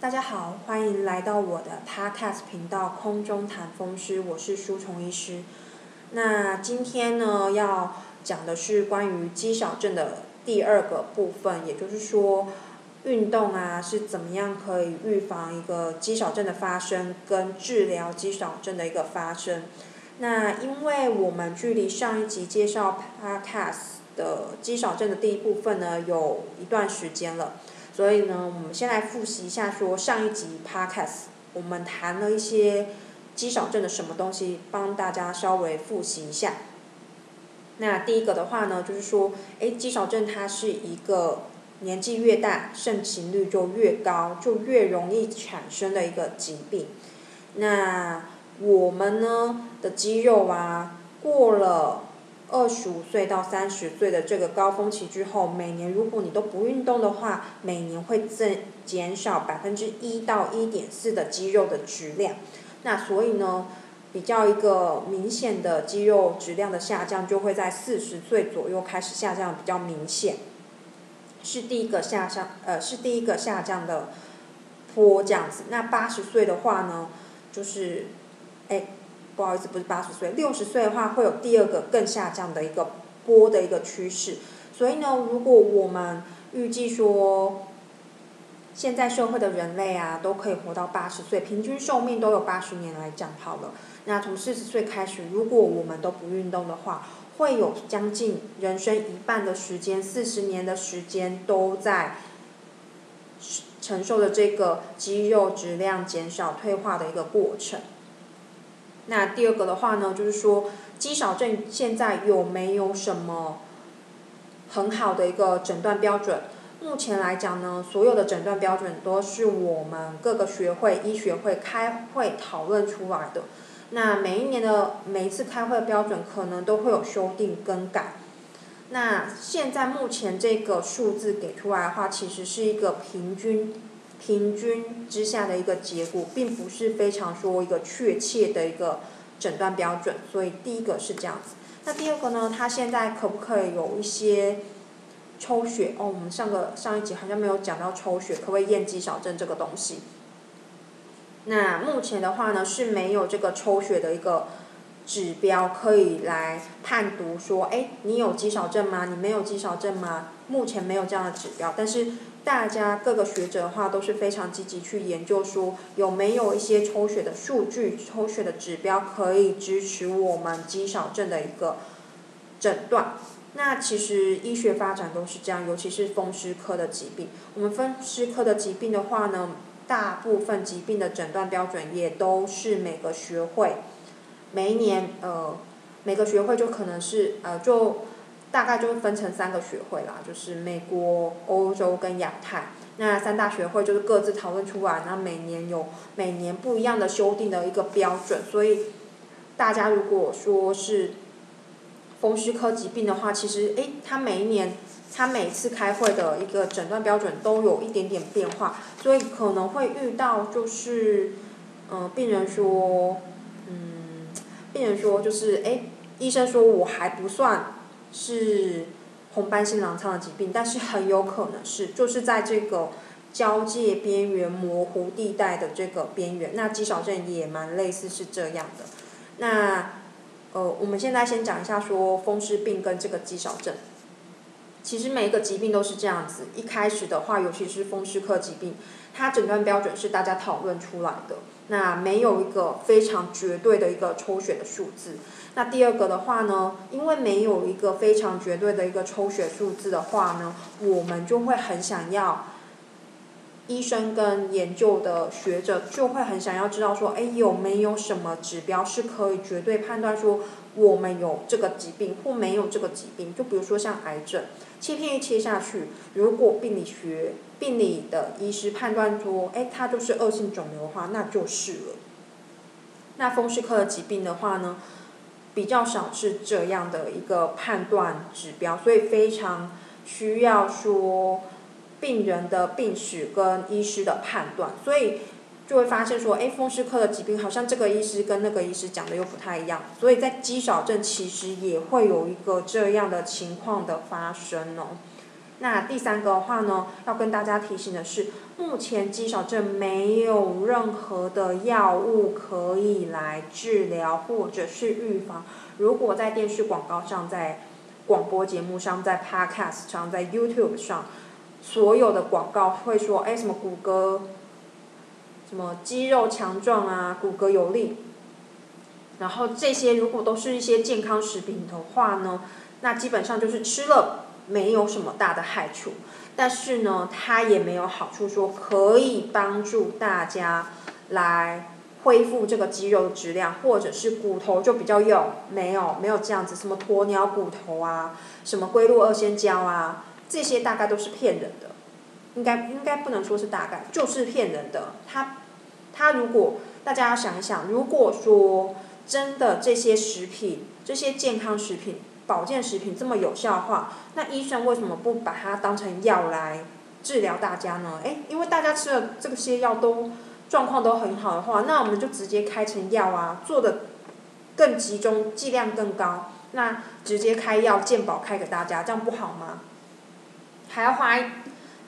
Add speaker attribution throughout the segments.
Speaker 1: 大家好，欢迎来到我的 Podcast 频道空中谈风湿，我是舒虫医师。那今天呢，要讲的是关于肌少症的第二个部分，也就是说，运动啊是怎么样可以预防一个肌少症的发生，跟治疗肌少症的一个发生。那因为我们距离上一集介绍 Podcast 的肌少症的第一部分呢，有一段时间了。所以呢，我们先来复习一下，说上一集 podcast 我们谈了一些肌少症的什么东西，帮大家稍微复习一下。那第一个的话呢，就是说，哎，肌少症它是一个年纪越大，盛行率就越高，就越容易产生的一个疾病。那我们呢的肌肉啊，过了。二十五岁到三十岁的这个高峰期之后，每年如果你都不运动的话，每年会增减少百分之一到一点四的肌肉的质量。那所以呢，比较一个明显的肌肉质量的下降，就会在四十岁左右开始下降，比较明显。是第一个下降，呃，是第一个下降的坡这样子。那八十岁的话呢，就是，哎。不好意思，不是八十岁，六十岁的话会有第二个更下降的一个波的一个趋势。所以呢，如果我们预计说，现在社会的人类啊都可以活到八十岁，平均寿命都有八十年来讲好了。那从四十岁开始，如果我们都不运动的话，会有将近人生一半的时间，四十年的时间都在承受着这个肌肉质量减少、退化的一个过程。那第二个的话呢，就是说肌少症现在有没有什么很好的一个诊断标准？目前来讲呢，所有的诊断标准都是我们各个学会、医学会开会讨论出来的。那每一年的每一次开会的标准可能都会有修订更改。那现在目前这个数字给出来的话，其实是一个平均。平均之下的一个结果，并不是非常说一个确切的一个诊断标准，所以第一个是这样子。那第二个呢？他现在可不可以有一些抽血？哦，我们上个上一集好像没有讲到抽血，可不可以验肌少症这个东西？那目前的话呢，是没有这个抽血的一个指标可以来判读说，哎，你有肌少症吗？你没有肌少症吗？目前没有这样的指标，但是。大家各个学者的话都是非常积极去研究，说有没有一些抽血的数据、抽血的指标可以支持我们肌少症的一个诊断。那其实医学发展都是这样，尤其是风湿科的疾病。我们风湿科的疾病的话呢，大部分疾病的诊断标准也都是每个学会每一年呃每个学会就可能是呃就。大概就分成三个学会啦，就是美国、欧洲跟亚太。那三大学会就是各自讨论出来，那每年有每年不一样的修订的一个标准。所以大家如果说是风湿科疾病的话，其实诶，他每一年他每次开会的一个诊断标准都有一点点变化，所以可能会遇到就是嗯，病人说嗯，病人说就是诶，医生说我还不算。是红斑性狼疮的疾病，但是很有可能是，就是在这个交界边缘模糊地带的这个边缘，那肌少症也蛮类似是这样的。那呃，我们现在先讲一下说风湿病跟这个肌少症。其实每一个疾病都是这样子，一开始的话，尤其是风湿科疾病，它诊断标准是大家讨论出来的，那没有一个非常绝对的一个抽血的数字。那第二个的话呢，因为没有一个非常绝对的一个抽血数字的话呢，我们就会很想要，医生跟研究的学者就会很想要知道说，哎，有没有什么指标是可以绝对判断说我们有这个疾病或没有这个疾病？就比如说像癌症，切片一切下去，如果病理学病理的医师判断说，哎，它就是恶性肿瘤的话，那就是了。那风湿科的疾病的话呢？比较少是这样的一个判断指标，所以非常需要说病人的病史跟医师的判断，所以就会发现说，哎，风湿科的疾病好像这个医师跟那个医师讲的又不太一样，所以在肌少症其实也会有一个这样的情况的发生哦。那第三个的话呢，要跟大家提醒的是，目前肌少症没有任何的药物可以来治疗或者是预防。如果在电视广告上，在广播节目上，在 Podcast 上，在 YouTube 上，所有的广告会说，哎，什么骨骼，什么肌肉强壮啊，骨骼有力。然后这些如果都是一些健康食品的话呢，那基本上就是吃了没有什么大的害处，但是呢，它也没有好处说可以帮助大家来恢复这个肌肉质量，或者是骨头就比较硬，没有没有这样子，什么鸵鸟骨头啊，什么龟鹿二仙胶啊，这些大概都是骗人的，应该应该不能说是大概，就是骗人的。它它如果大家要想一想，如果说真的这些食品，这些健康食品、保健食品这么有效的话，那医生为什么不把它当成药来治疗大家呢？诶，因为大家吃了这些药都状况都很好的话，那我们就直接开成药啊，做的更集中，剂量更高，那直接开药健保开给大家，这样不好吗？还要花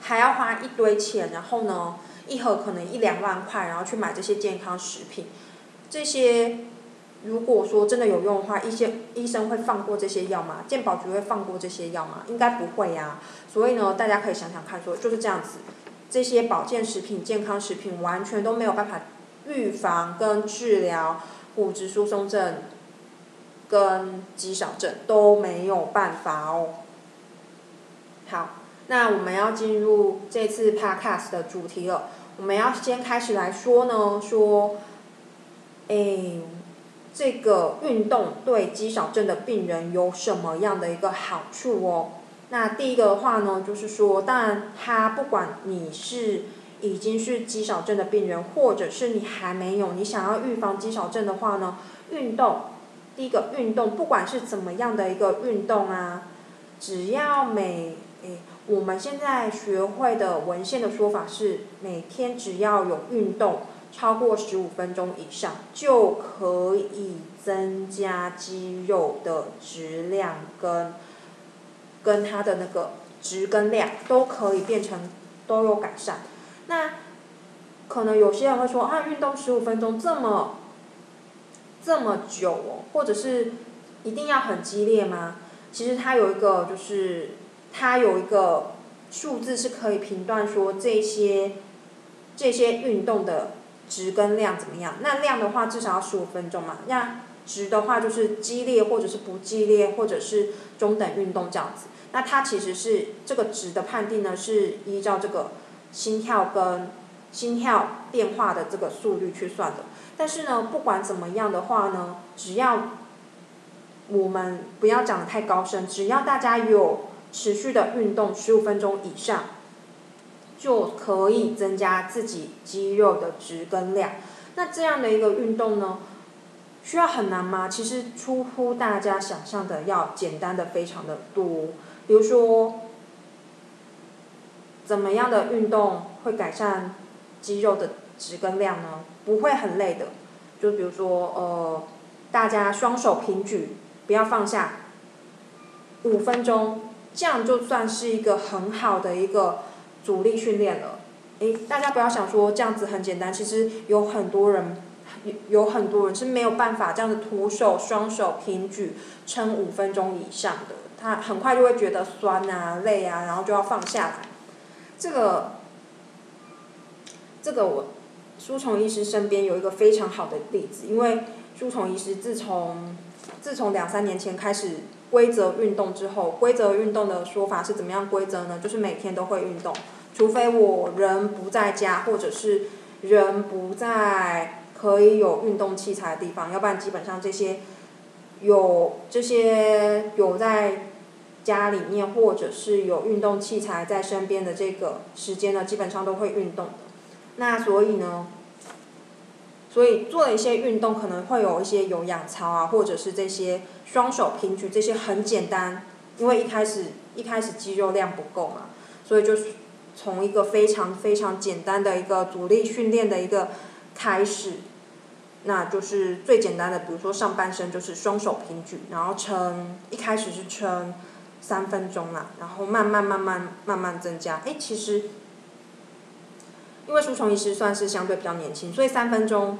Speaker 1: 还要花一堆钱，然后呢，一盒可能一两万块，然后去买这些健康食品，这些。如果说真的有用的话，一些医生会放过这些药吗？健保局会放过这些药吗？应该不会呀。所以呢，大家可以想想看，说就是这样子，这些保健食品、健康食品完全都没有办法预防跟治疗骨质疏松症跟肌少症都没有办法哦。好，那我们要进入这次 podcast 的主题了。我们要先开始来说呢，说，哎。这个运动对肌少症的病人有什么样的一个好处哦？那第一个的话呢，就是说，当然，他不管你是已经是肌少症的病人，或者是你还没有，你想要预防肌少症的话呢，运动，第一个运动，不管是怎么样的一个运动啊，只要每，诶，我们现在学会的文献的说法是，每天只要有运动。超过十五分钟以上就可以增加肌肉的质量跟跟它的那个值跟量都可以变成都有改善。那可能有些人会说啊，运动十五分钟这么这么久哦，或者是一定要很激烈吗？其实它有一个就是它有一个数字是可以评断说这些这些运动的。值跟量怎么样？那量的话至少要十五分钟嘛。那值的话就是激烈或者是不激烈或者是中等运动这样子。那它其实是这个值的判定呢，是依照这个心跳跟心跳变化的这个速率去算的。但是呢，不管怎么样的话呢，只要我们不要讲的太高深，只要大家有持续的运动十五分钟以上。就可以增加自己肌肉的值跟量。那这样的一个运动呢，需要很难吗？其实出乎大家想象的要简单的非常的多。比如说，怎么样的运动会改善肌肉的值跟量呢？不会很累的。就比如说，呃，大家双手平举，不要放下，五分钟，这样就算是一个很好的一个。阻力训练了，诶，大家不要想说这样子很简单，其实有很多人，有有很多人是没有办法这样子徒手双手平举撑五分钟以上的，他很快就会觉得酸啊、累啊，然后就要放下来。这个，这个我，舒虫医师身边有一个非常好的例子，因为舒虫医师自从自从两三年前开始。规则运动之后，规则运动的说法是怎么样规则呢？就是每天都会运动，除非我人不在家，或者是人不在可以有运动器材的地方，要不然基本上这些有这些有在家里面或者是有运动器材在身边的这个时间呢，基本上都会运动的。那所以呢？所以做了一些运动，可能会有一些有氧操啊，或者是这些双手平举这些很简单，因为一开始一开始肌肉量不够嘛，所以就是从一个非常非常简单的一个阻力训练的一个开始，那就是最简单的，比如说上半身就是双手平举，然后撑，一开始是撑三分钟啦，然后慢慢慢慢慢慢增加。哎，其实，因为书虫医师算是相对比较年轻，所以三分钟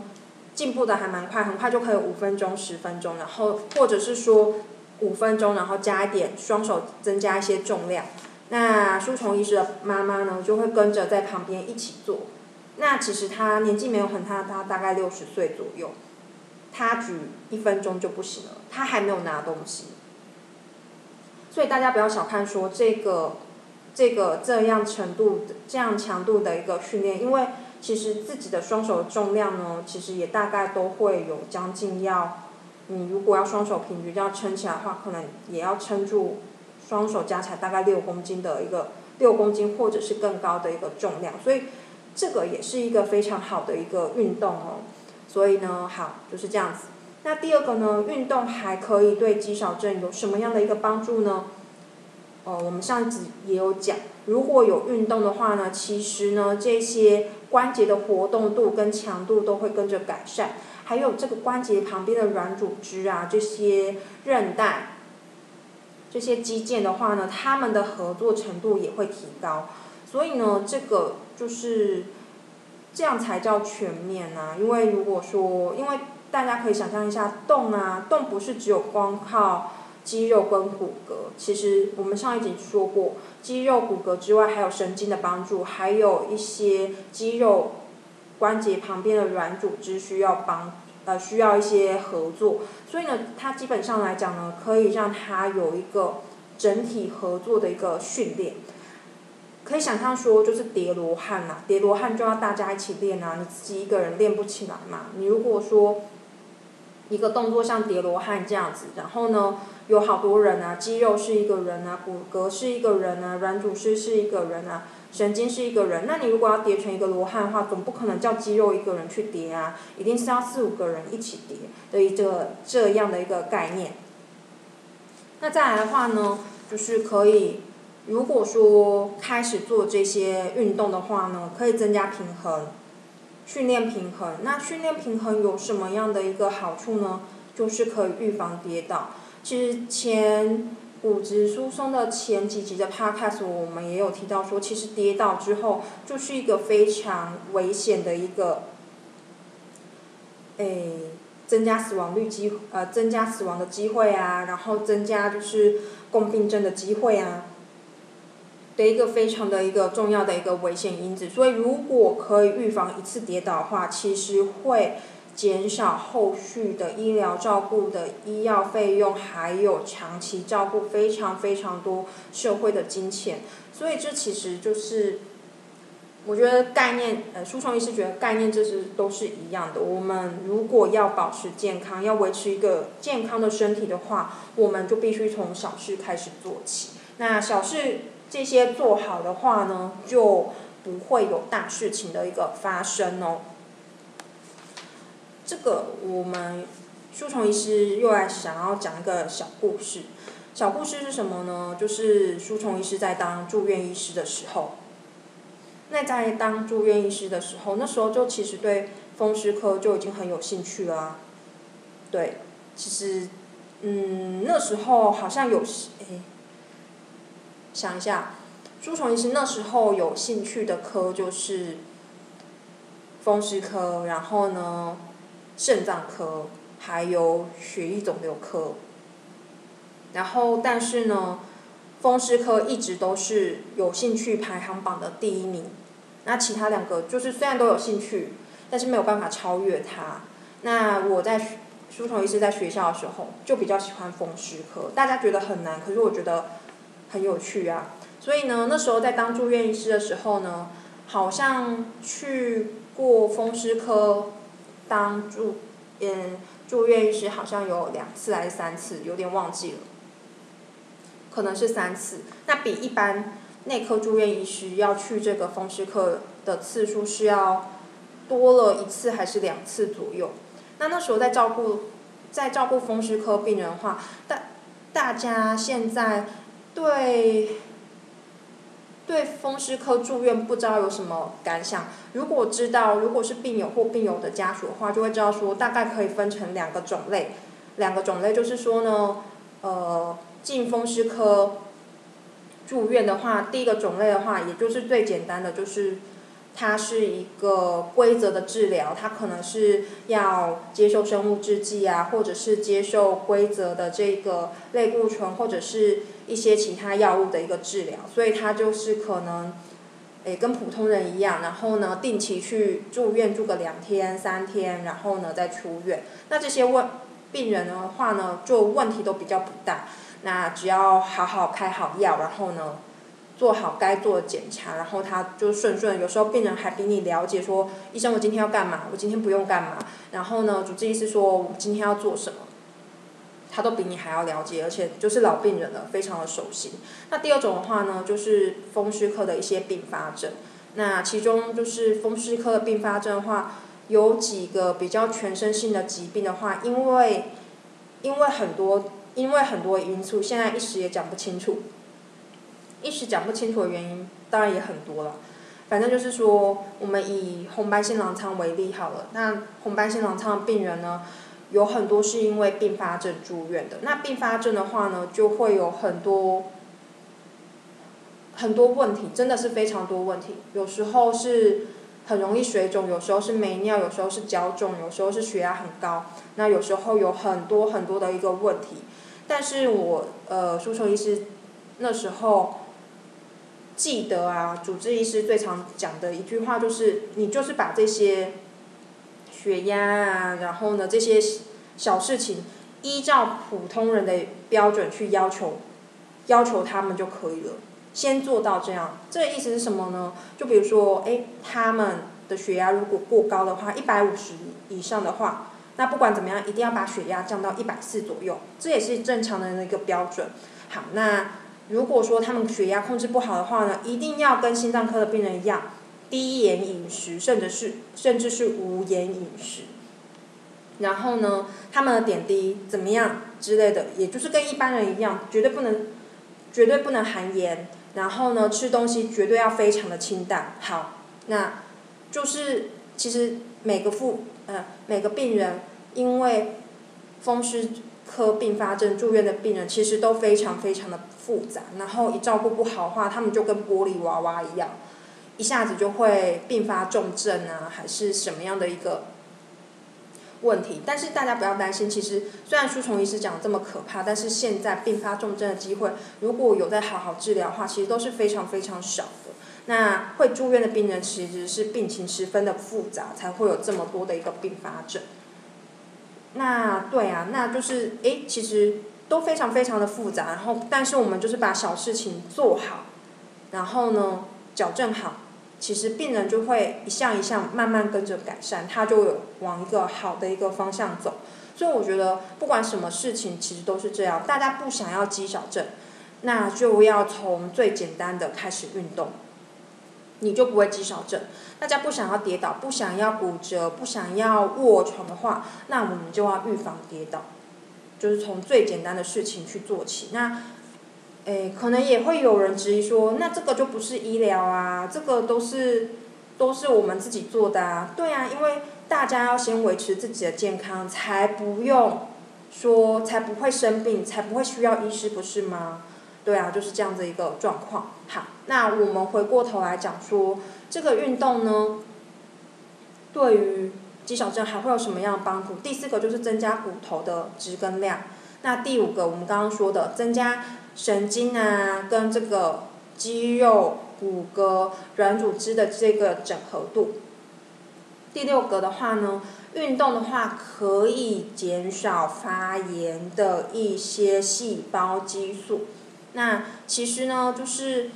Speaker 1: 进步的还蛮快，很快就可以五分钟、十分钟，然后或者是说五分钟，然后加一点双手增加一些重量。那书虫医师的妈妈呢，就会跟着在旁边一起做。那其实他年纪没有很大，他大概六十岁左右，他举一分钟就不行了，他还没有拿东西。所以大家不要小看说这个，这个这样程度、这样强度的一个训练，因为其实自己的双手重量呢，其实也大概都会有将近要，你如果要双手平均要撑起来的话，可能也要撑住双手加起来大概六公斤的一个六公斤或者是更高的一个重量，所以这个也是一个非常好的一个运动哦。所以呢，好就是这样子。那第二个呢，运动还可以对肌少症有什么样的一个帮助呢？哦，我们上一集也有讲，如果有运动的话呢，其实呢，这些关节的活动度跟强度都会跟着改善，还有这个关节旁边的软组织啊，这些韧带、这些肌腱的话呢，它们的合作程度也会提高。所以呢，这个就是这样才叫全面啊。因为如果说，因为大家可以想象一下，动啊，动不是只有光靠肌肉跟骨骼。其实我们上一集说过，肌肉、骨骼之外，还有神经的帮助，还有一些肌肉关节旁边的软组织需要帮，呃，需要一些合作。所以呢，它基本上来讲呢，可以让它有一个整体合作的一个训练。可以想象说，就是叠罗汉呐，叠罗汉就要大家一起练啊，你自己一个人练不起来嘛。你如果说，一个动作像叠罗汉这样子，然后呢，有好多人啊，肌肉是一个人啊，骨骼是一个人啊，软组织是一个人啊，神经是一个人。那你如果要叠成一个罗汉的话，总不可能叫肌肉一个人去叠啊，一定是要四五个人一起叠的一个这样的一个概念。那再来的话呢，就是可以，如果说开始做这些运动的话呢，可以增加平衡。训练平衡，那训练平衡有什么样的一个好处呢？就是可以预防跌倒。其实前骨质疏松的前几集的 podcast 我们也有提到说，其实跌倒之后就是一个非常危险的一个，诶，增加死亡率机呃增加死亡的机会啊，然后增加就是共病症的机会啊。的一个非常的一个重要的一个危险因子，所以如果可以预防一次跌倒的话，其实会减少后续的医疗照顾的医药费用，还有长期照顾非常非常多社会的金钱。所以这其实就是，我觉得概念，呃，舒创医师觉得概念这是都是一样的。我们如果要保持健康，要维持一个健康的身体的话，我们就必须从小事开始做起。那小事。这些做好的话呢，就不会有大事情的一个发生哦。这个我们书虫医师又来想要讲一个小故事。小故事是什么呢？就是书虫医师在当住院医师的时候，那在当住院医师的时候，那时候就其实对风湿科就已经很有兴趣了。对，其实，嗯，那时候好像有诶。想一下，书虫医师那时候有兴趣的科就是风湿科，然后呢，肾脏科，还有血液肿瘤科。然后，但是呢，风湿科一直都是有兴趣排行榜的第一名。那其他两个就是虽然都有兴趣，但是没有办法超越他。那我在书虫医师在学校的时候就比较喜欢风湿科，大家觉得很难，可是我觉得。很有趣啊，所以呢，那时候在当住院医师的时候呢，好像去过风湿科当住，嗯，住院医师好像有两次还是三次，有点忘记了，可能是三次。那比一般内科住院医师要去这个风湿科的次数是要多了一次还是两次左右？那那时候在照顾在照顾风湿科病人的话，大大家现在。对，对风湿科住院不知道有什么感想？如果知道，如果是病友或病友的家属的话，就会知道说大概可以分成两个种类，两个种类就是说呢，呃，进风湿科住院的话，第一个种类的话，也就是最简单的，就是它是一个规则的治疗，它可能是要接受生物制剂啊，或者是接受规则的这个类固醇，或者是一些其他药物的一个治疗，所以它就是可能，诶，跟普通人一样，然后呢，定期去住院住个两天三天，然后呢再出院。那这些问病人的话呢，就问题都比较不大。那只要好好开好药，然后呢，做好该做的检查，然后他就顺顺。有时候病人还比你了解，说医生我今天要干嘛，我今天不用干嘛。然后呢，主治医师说我今天要做什么，他都比你还要了解，而且就是老病人了，非常的熟悉。那第二种的话呢，就是风湿科的一些并发症。那其中就是风湿科的并发症的话，有几个比较全身性的疾病的话，因为因为很多。因为很多因素，现在一时也讲不清楚。一时讲不清楚的原因，当然也很多了。反正就是说，我们以红斑性狼疮为例好了。那红斑性狼疮的病人呢，有很多是因为并发症住院的。那并发症的话呢，就会有很多很多问题，真的是非常多问题。有时候是很容易水肿，有时候是没尿，有时候是脚肿，有时候是血压很高。那有时候有很多很多的一个问题。但是我呃，输虫医师那时候记得啊，主治医师最常讲的一句话就是，你就是把这些血压啊，然后呢这些小事情，依照普通人的标准去要求，要求他们就可以了。先做到这样，这意思是什么呢？就比如说，哎，他们的血压如果过高的话，一百五十以上的话。那不管怎么样，一定要把血压降到一百四左右，这也是正常的那个标准。好，那如果说他们血压控制不好的话呢，一定要跟心脏科的病人一样，低盐饮食，甚至是甚至是无盐饮食。然后呢，他们的点滴怎么样之类的，也就是跟一般人一样，绝对不能绝对不能含盐。然后呢，吃东西绝对要非常的清淡。好，那就是其实每个妇。呃，每个病人因为风湿科并发症住院的病人，其实都非常非常的复杂。然后一照顾不好的话，他们就跟玻璃娃娃一样，一下子就会并发重症啊，还是什么样的一个问题？但是大家不要担心，其实虽然书虫医师讲这么可怕，但是现在并发重症的机会，如果有在好好治疗的话，其实都是非常非常少的。那会住院的病人其实是病情十分的复杂，才会有这么多的一个并发症。那对啊，那就是诶，其实都非常非常的复杂。然后，但是我们就是把小事情做好，然后呢矫正好，其实病人就会一项一项慢慢跟着改善，他就有往一个好的一个方向走。所以我觉得不管什么事情，其实都是这样。大家不想要肌少症，那就要从最简单的开始运动。你就不会肌少症。大家不想要跌倒，不想要骨折，不想要卧床的话，那我们就要预防跌倒，就是从最简单的事情去做起。那，诶，可能也会有人质疑说，那这个就不是医疗啊，这个都是都是我们自己做的啊。对啊，因为大家要先维持自己的健康，才不用说才不会生病，才不会需要医师，不是吗？对啊，就是这样子一个状况。好，那我们回过头来讲说，这个运动呢，对于肌少症还会有什么样的帮助？第四个就是增加骨头的质跟量。那第五个我们刚刚说的，增加神经啊跟这个肌肉、骨骼、软组织的这个整合度。第六个的话呢，运动的话可以减少发炎的一些细胞激素。那其实呢，就是，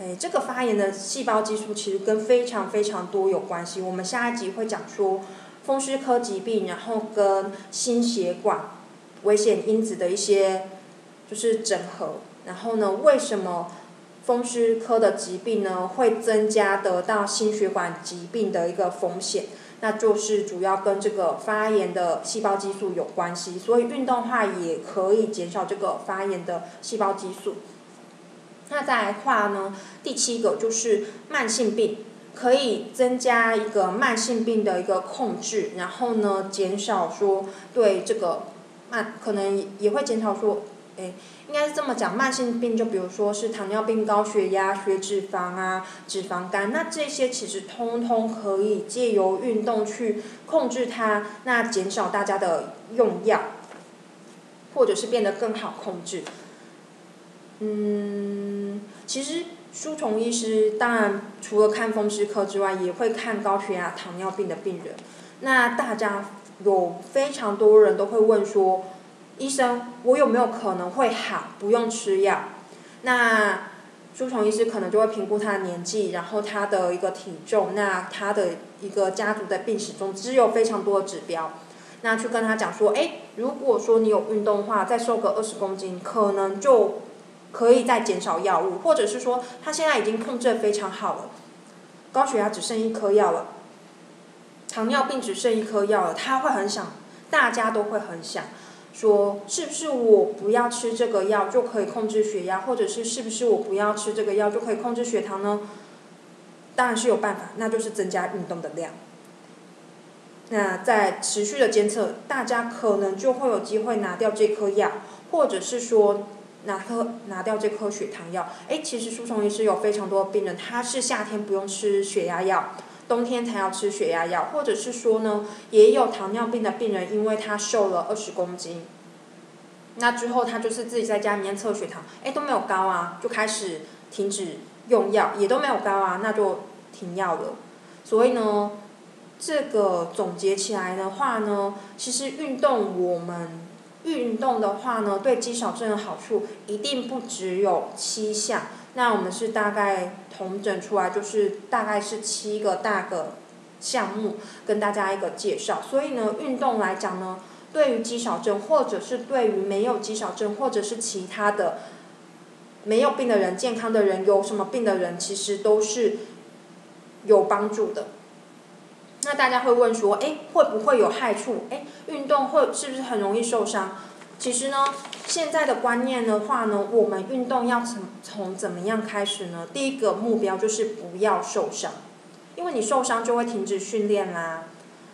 Speaker 1: 哎，这个发炎的细胞激素其实跟非常非常多有关系。我们下一集会讲说风湿科疾病，然后跟心血管危险因子的一些就是整合。然后呢，为什么风湿科的疾病呢会增加得到心血管疾病的一个风险？那就是主要跟这个发炎的细胞激素有关系，所以运动化也可以减少这个发炎的细胞激素。那再来话呢，第七个就是慢性病，可以增加一个慢性病的一个控制，然后呢减少说对这个慢可能也会减少说诶，应该是这么讲，慢性病就比如说是糖尿病、高血压、血脂肪啊、脂肪肝，那这些其实通通可以借由运动去控制它，那减少大家的用药，或者是变得更好控制。嗯，其实舒虫医师当然除了看风湿科之外，也会看高血压、糖尿病的病人。那大家有非常多人都会问说。医生，我有没有可能会好，不用吃药？那舒虫医师可能就会评估他的年纪，然后他的一个体重，那他的一个家族的病史中，只有非常多的指标，那去跟他讲说，哎，如果说你有运动的话，再瘦个二十公斤，可能就可以再减少药物，或者是说他现在已经控制的非常好了，高血压只剩一颗药了，糖尿病只剩一颗药了，他会很想，大家都会很想。说是不是我不要吃这个药就可以控制血压，或者是是不是我不要吃这个药就可以控制血糖呢？当然是有办法，那就是增加运动的量。那在持续的监测，大家可能就会有机会拿掉这颗药，或者是说拿颗拿掉这颗血糖药。哎，其实舒虫医师有非常多病人，他是夏天不用吃血压药。冬天才要吃血压药，或者是说呢，也有糖尿病的病人，因为他瘦了二十公斤，那之后他就是自己在家里面测血糖，哎都没有高啊，就开始停止用药，也都没有高啊，那就停药了。所以呢，这个总结起来的话呢，其实运动我们运动的话呢，对肌少症的好处一定不只有七项。那我们是大概统整出来，就是大概是七个大个项目，跟大家一个介绍。所以呢，运动来讲呢，对于肌少症，或者是对于没有肌少症，或者是其他的没有病的人、健康的人、有什么病的人，其实都是有帮助的。那大家会问说，哎，会不会有害处？哎，运动会是不是很容易受伤？其实呢，现在的观念的话呢，我们运动要从从怎么样开始呢？第一个目标就是不要受伤，因为你受伤就会停止训练啦。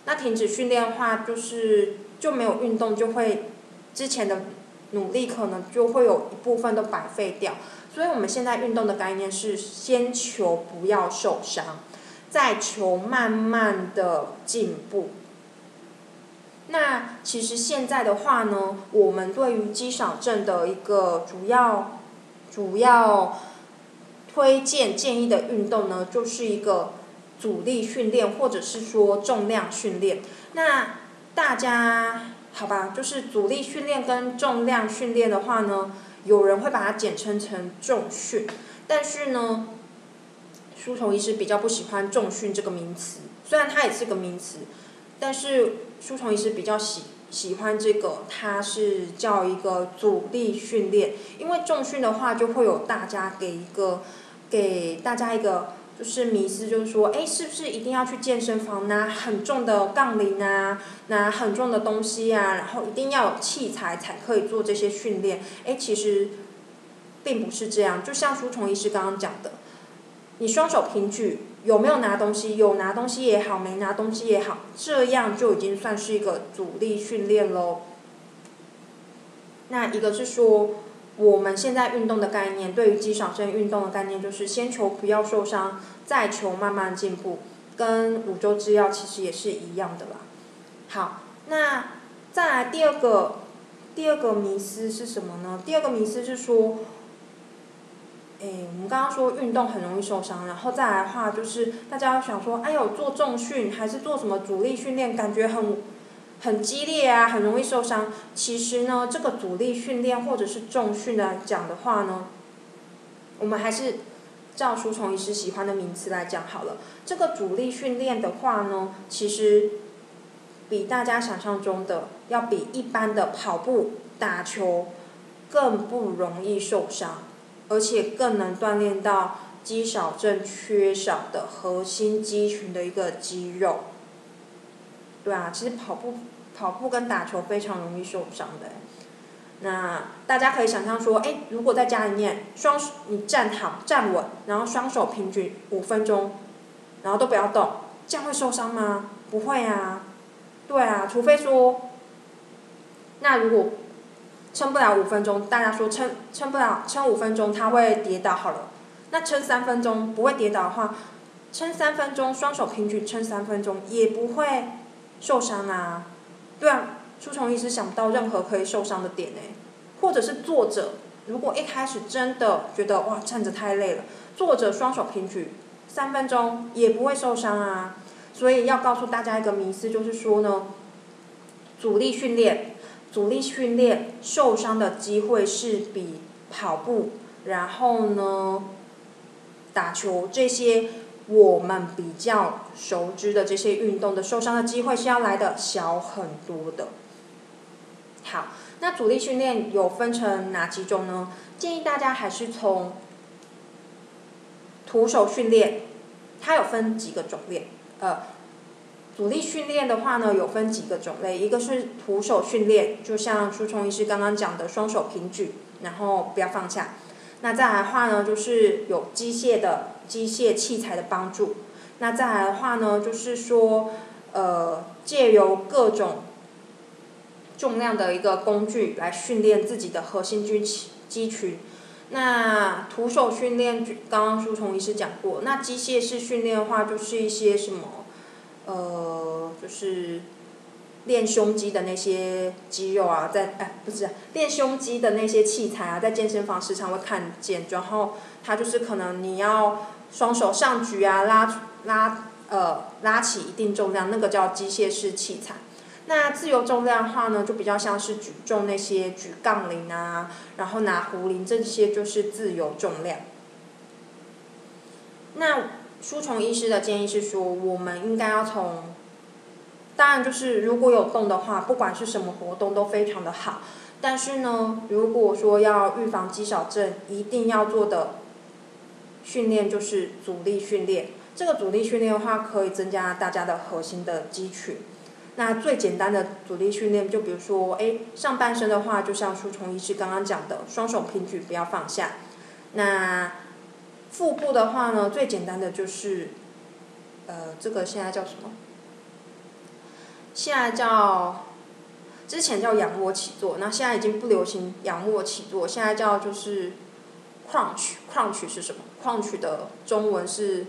Speaker 1: 那停止训练的话，就是就没有运动，就会之前的努力可能就会有一部分都白费掉。所以我们现在运动的概念是先求不要受伤，再求慢慢的进步。那其实现在的话呢，我们对于肌少症的一个主要、主要推荐建议的运动呢，就是一个阻力训练，或者是说重量训练。那大家好吧，就是阻力训练跟重量训练的话呢，有人会把它简称成重训，但是呢，舒虫医师比较不喜欢重训这个名词，虽然它也是个名词。但是舒虫医师比较喜喜欢这个，它是叫一个阻力训练，因为重训的话就会有大家给一个给大家一个就是迷思，就是说，哎，是不是一定要去健身房拿很重的杠铃啊，拿很重的东西啊，然后一定要有器材才可以做这些训练？哎，其实并不是这样，就像舒虫医师刚刚讲的，你双手平举。有没有拿东西？有拿东西也好，没拿东西也好，这样就已经算是一个阻力训练喽。那一个是说，我们现在运动的概念，对于肌少症运动的概念，就是先求不要受伤，再求慢慢进步，跟五洲制药其实也是一样的啦。好，那再来第二个，第二个迷思是什么呢？第二个迷思是说。哎，我们刚刚说运动很容易受伤，然后再来的话就是大家想说，哎呦，做重训还是做什么阻力训练，感觉很很激烈啊，很容易受伤。其实呢，这个阻力训练或者是重训来讲的话呢，我们还是照书虫医师喜欢的名词来讲好了。这个阻力训练的话呢，其实比大家想象中的要比一般的跑步、打球更不容易受伤。而且更能锻炼到肌少症缺少的核心肌群的一个肌肉。对啊，其实跑步、跑步跟打球非常容易受伤的。那大家可以想象说，哎，如果在家里面，双你站好、站稳，然后双手平举五分钟，然后都不要动，这样会受伤吗？不会啊。对啊，除非说，那如果撑不了五分钟，大家说撑撑不了，撑五分钟他会跌倒好了。那撑三分钟不会跌倒的话，撑三分钟双手平举撑三分钟也不会受伤啊。对啊，书虫医师想不到任何可以受伤的点呢，或者是坐着，如果一开始真的觉得哇站着太累了，坐着双手平举三分钟也不会受伤啊。所以要告诉大家一个迷思，就是说呢，阻力训练。阻力训练受伤的机会是比跑步，然后呢，打球这些我们比较熟知的这些运动的受伤的机会是要来的小很多的。好，那阻力训练有分成哪几种呢？建议大家还是从徒手训练，它有分几个种类，呃。阻力训练的话呢，有分几个种类，一个是徒手训练，就像舒虫医师刚刚讲的，双手平举，然后不要放下。那再来的话呢，就是有机械的机械器材的帮助。那再来的话呢，就是说，呃，借由各种重量的一个工具来训练自己的核心肌肌群。那徒手训练，刚刚舒虫医师讲过。那机械式训练的话，就是一些什么？呃，就是练胸肌的那些肌肉啊，在哎不是练胸肌的那些器材啊，在健身房时常会看见。然后它就是可能你要双手上举啊，拉拉呃拉起一定重量，那个叫机械式器材。那自由重量的话呢，就比较像是举重那些举杠铃啊，然后拿壶铃这些就是自由重量。那。书虫医师的建议是说，我们应该要从，当然就是如果有动的话，不管是什么活动都非常的好。但是呢，如果说要预防肌少症，一定要做的训练就是阻力训练。这个阻力训练的话，可以增加大家的核心的肌群。那最简单的阻力训练，就比如说，哎，上半身的话，就像书虫医师刚刚讲的，双手平举，不要放下。那腹部的话呢，最简单的就是，呃，这个现在叫什么？现在叫，之前叫仰卧起坐，那现在已经不流行仰卧起坐，现在叫就是 crunch，crunch 是什么？crunch 的中文是，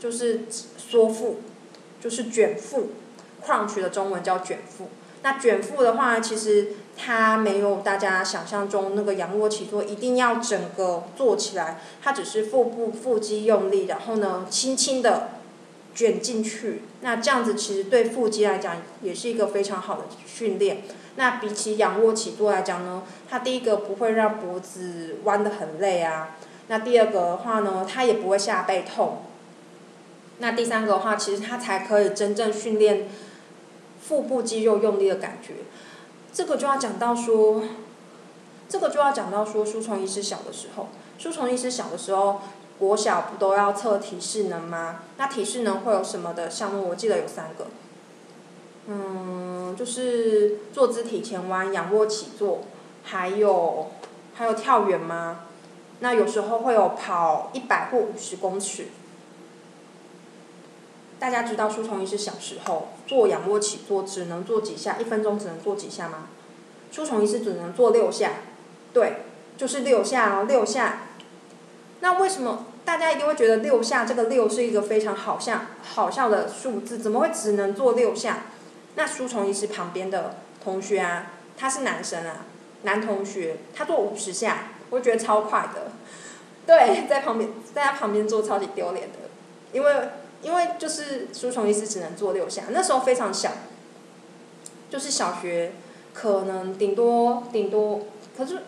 Speaker 1: 就是缩腹，就是卷腹，crunch 的中文叫卷腹。那卷腹的话，其实。它没有大家想象中那个仰卧起坐一定要整个坐起来，它只是腹部腹肌用力，然后呢轻轻的卷进去。那这样子其实对腹肌来讲也是一个非常好的训练。那比起仰卧起坐来讲呢，它第一个不会让脖子弯得很累啊。那第二个的话呢，它也不会下背痛。那第三个的话，其实它才可以真正训练腹部肌肉用力的感觉。这个就要讲到说，这个就要讲到说，书虫医师小的时候，书虫医师小的时候，国小不都要测体适能吗？那体适能会有什么的项目？我记得有三个，嗯，就是坐姿体前弯、仰卧起坐，还有还有跳远吗？那有时候会有跑一百或五十公尺。大家知道书虫医师小时候做仰卧起坐只能做几下，一分钟只能做几下吗？书虫医师只能做六下，对，就是六下哦，六下。那为什么大家一定会觉得六下这个六是一个非常好像好笑的数字？怎么会只能做六下？那书虫医师旁边的同学啊，他是男生啊，男同学，他做五十下，我觉得超快的。对，在旁边在他旁边做超级丢脸的，因为。因为就是书虫医师只能做六下，那时候非常小，就是小学，可能顶多顶多，可是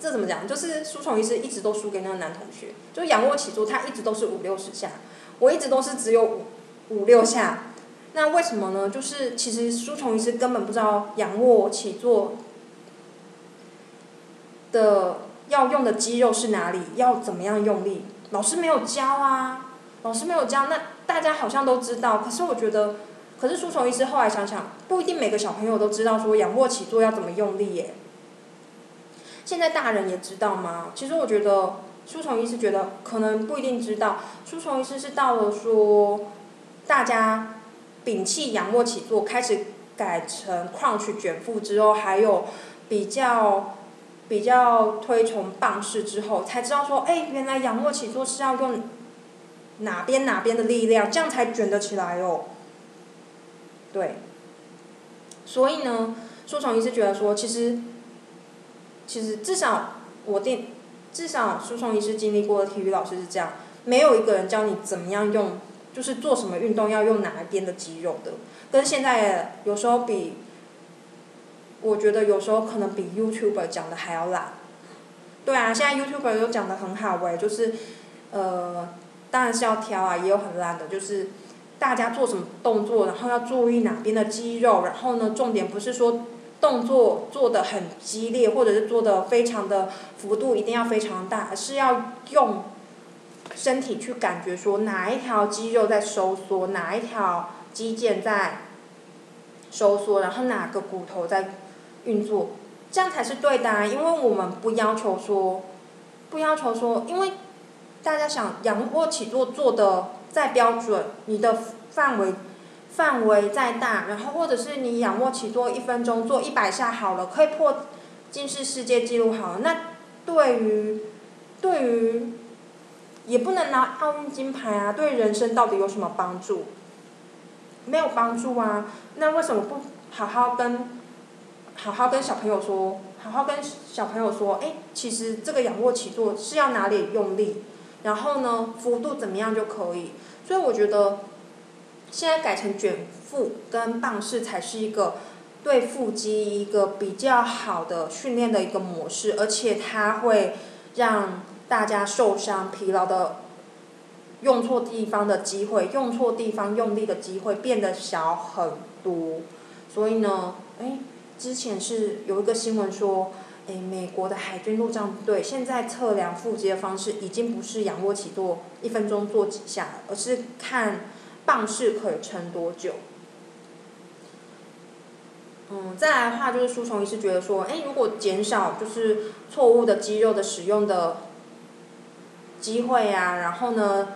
Speaker 1: 这怎么讲？就是书虫医师一直都输给那个男同学，就仰卧起坐他一直都是五六十下，我一直都是只有五五六下，那为什么呢？就是其实书虫医师根本不知道仰卧起坐的要用的肌肉是哪里，要怎么样用力，老师没有教啊。老师没有教，那大家好像都知道。可是我觉得，可是书虫医师后来想想，不一定每个小朋友都知道说仰卧起坐要怎么用力耶。现在大人也知道吗？其实我觉得书虫医师觉得可能不一定知道。书虫医师是到了说，大家摒弃仰卧起坐，开始改成 crunch 卷腹之后，还有比较比较推崇棒式之后，才知道说，哎，原来仰卧起坐是要用哪边哪边的力量，这样才卷得起来哦。对。所以呢，舒崇医师觉得说，其实，其实至少我定，至少舒崇医师经历过的体育老师是这样，没有一个人教你怎么样用，就是做什么运动要用哪一边的肌肉的，跟现在有时候比，我觉得有时候可能比 YouTuber 讲的还要烂。对啊，现在 YouTuber 都讲的很好喂，就是，呃，当然是要挑啊，也有很烂的，就是。大家做什么动作，然后要注意哪边的肌肉，然后呢，重点不是说动作做的很激烈，或者是做的非常的幅度一定要非常大，而是要用身体去感觉说哪一条肌肉在收缩，哪一条肌腱在收缩，然后哪个骨头在运作，这样才是对的。啊因为我们不要求说，不要求说，因为大家想仰卧起坐做的。再标准，你的范围范围再大，然后或者是你仰卧起坐一分钟做一百下好了，可以破近视世界纪录好了。那对于对于也不能拿奥运金牌啊，对人生到底有什么帮助？没有帮助啊！那为什么不好好跟好好跟小朋友说，好好跟小朋友说，哎，其实这个仰卧起坐是要哪里用力？然后呢，幅度怎么样就可以？所以我觉得，现在改成卷腹跟棒式才是一个对腹肌一个比较好的训练的一个模式，而且它会让大家受伤、疲劳的用错地方的机会、用错地方用力的机会变得小很多。所以呢，哎，之前是有一个新闻说。诶，美国的海军陆战队现在测量腹肌的方式已经不是仰卧起坐一分钟做几下，而是看棒式可以撑多久。嗯，再来的话就是舒虫医师觉得说，哎，如果减少就是错误的肌肉的使用的机会啊，然后呢，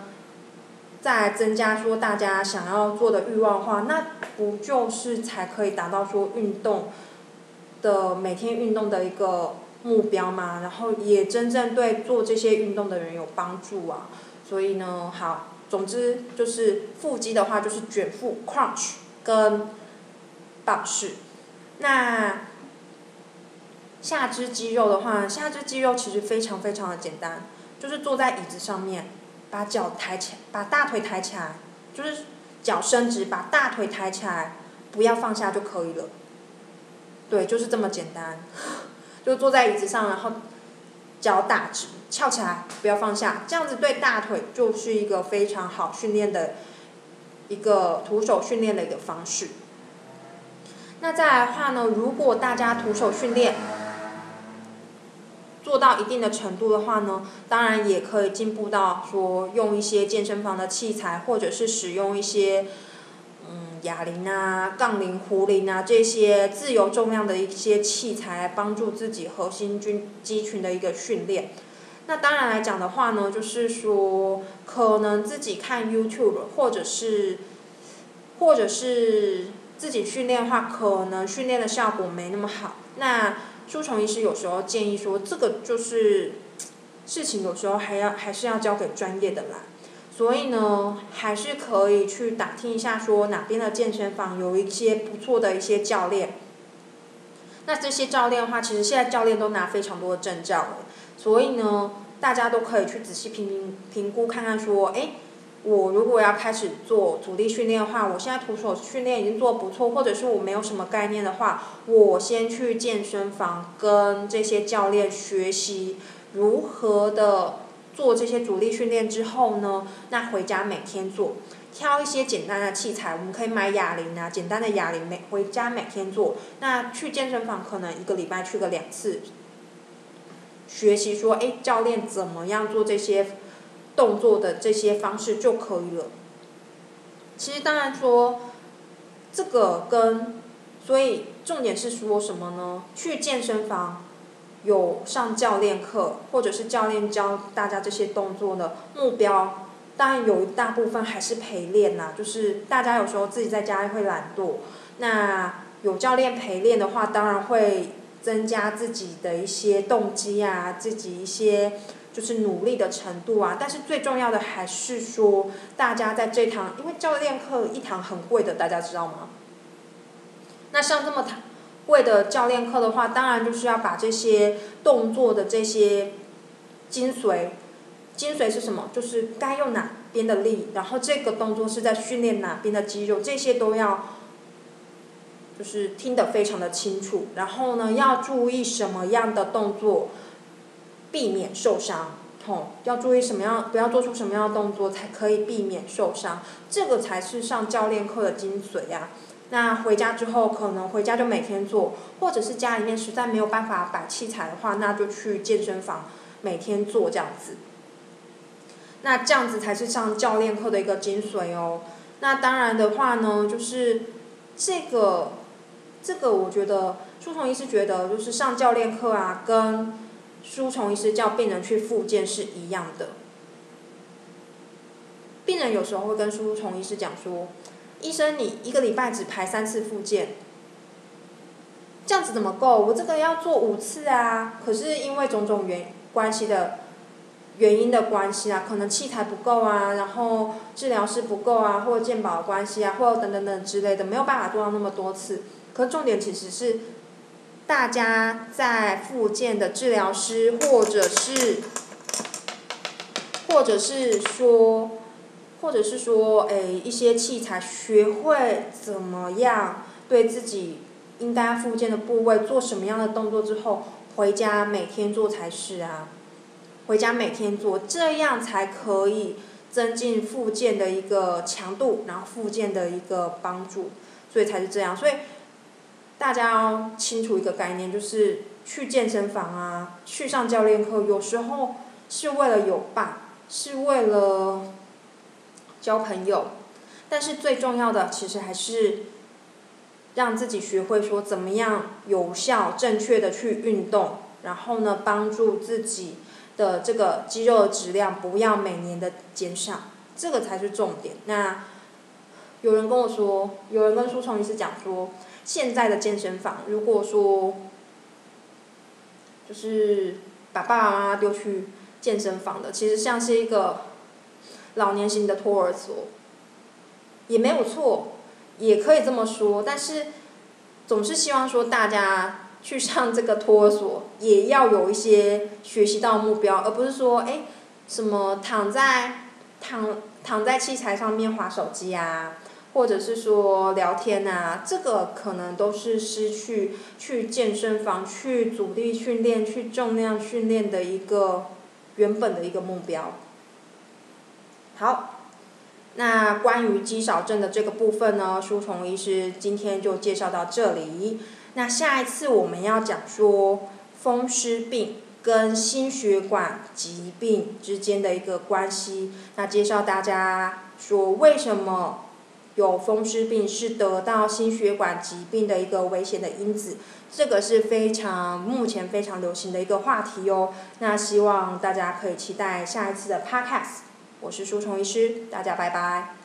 Speaker 1: 再增加说大家想要做的欲望的话，那不就是才可以达到说运动？的每天运动的一个目标嘛，然后也真正对做这些运动的人有帮助啊。所以呢，好，总之就是腹肌的话就是卷腹 （crunch） 跟棒式。那下肢肌肉的话，下肢肌肉其实非常非常的简单，就是坐在椅子上面，把脚抬起来，把大腿抬起来，就是脚伸直，把大腿抬起来，不要放下就可以了。对，就是这么简单，就坐在椅子上，然后脚打直，翘起来，不要放下，这样子对大腿就是一个非常好训练的一个徒手训练的一个方式。那再来的话呢，如果大家徒手训练做到一定的程度的话呢，当然也可以进步到说用一些健身房的器材，或者是使用一些。哑铃啊、杠铃、壶铃啊这些自由重量的一些器材，帮助自己核心军肌群的一个训练。那当然来讲的话呢，就是说可能自己看 YouTube 或者是，或者是自己训练的话，可能训练的效果没那么好。那舒虫医师有时候建议说，这个就是事情，有时候还要还是要交给专业的啦。所以呢，还是可以去打听一下，说哪边的健身房有一些不错的一些教练。那这些教练的话，其实现在教练都拿非常多的证照了。所以呢，大家都可以去仔细评评评估看看，说，哎，我如果要开始做阻力训练的话，我现在徒手训练已经做不错，或者是我没有什么概念的话，我先去健身房跟这些教练学习如何的。做这些阻力训练之后呢，那回家每天做，挑一些简单的器材，我们可以买哑铃啊，简单的哑铃每回家每天做。那去健身房可能一个礼拜去个两次，学习说，哎，教练怎么样做这些动作的这些方式就可以了。其实当然说，这个跟，所以重点是说什么呢？去健身房。有上教练课，或者是教练教大家这些动作的目标，当然有一大部分还是陪练呐。就是大家有时候自己在家会懒惰，那有教练陪练的话，当然会增加自己的一些动机啊，自己一些就是努力的程度啊。但是最重要的还是说，大家在这堂，因为教练课一堂很贵的，大家知道吗？那上这么堂为的教练课的话，当然就是要把这些动作的这些精髓，精髓是什么？就是该用哪边的力，然后这个动作是在训练哪边的肌肉，这些都要。就是听得非常的清楚，然后呢，要注意什么样的动作，避免受伤，痛，要注意什么样，不要做出什么样的动作才可以避免受伤，这个才是上教练课的精髓呀。那回家之后，可能回家就每天做，或者是家里面实在没有办法摆器材的话，那就去健身房每天做这样子。那这样子才是上教练课的一个精髓哦。那当然的话呢，就是这个。这个我觉得，书虫医师觉得就是上教练课啊，跟书虫医师叫病人去复健是一样的。病人有时候会跟书虫医师讲说：“医生，你一个礼拜只排三次复健，这样子怎么够？我这个要做五次啊！可是因为种种原关系的原因的关系啊，可能器材不够啊，然后治疗师不够啊，或健保关系啊，或等等等之类的，没有办法做到那么多次。”可重点其实是，大家在复健的治疗师，或者是，或者是说，或者是说，诶，一些器材学会怎么样对自己应该复健的部位做什么样的动作之后，回家每天做才是啊，回家每天做，这样才可以增进复健的一个强度，然后复健的一个帮助，所以才是这样，所以。大家要清楚一个概念，就是去健身房啊，去上教练课，有时候是为了有伴，是为了交朋友，但是最重要的其实还是让自己学会说怎么样有效、正确的去运动，然后呢，帮助自己的这个肌肉的质量不要每年的减少，这个才是重点。那有人跟我说，有人跟书虫医师讲说。现在的健身房，如果说就是把爸爸妈妈丢去健身房的，其实像是一个老年型的托儿所，也没有错，也可以这么说。但是总是希望说大家去上这个托儿所，也要有一些学习到目标，而不是说哎什么躺在躺躺在器材上面划手机啊。或者是说聊天啊，这个可能都是失去去健身房、去阻力训练、去重量训练的一个原本的一个目标。好，那关于肌少症的这个部分呢，书虫医师今天就介绍到这里。那下一次我们要讲说风湿病跟心血管疾病之间的一个关系，那介绍大家说为什么。有风湿病是得到心血管疾病的一个危险的因子，这个是非常目前非常流行的一个话题哦。那希望大家可以期待下一次的 podcast。我是舒虫医师，大家拜拜。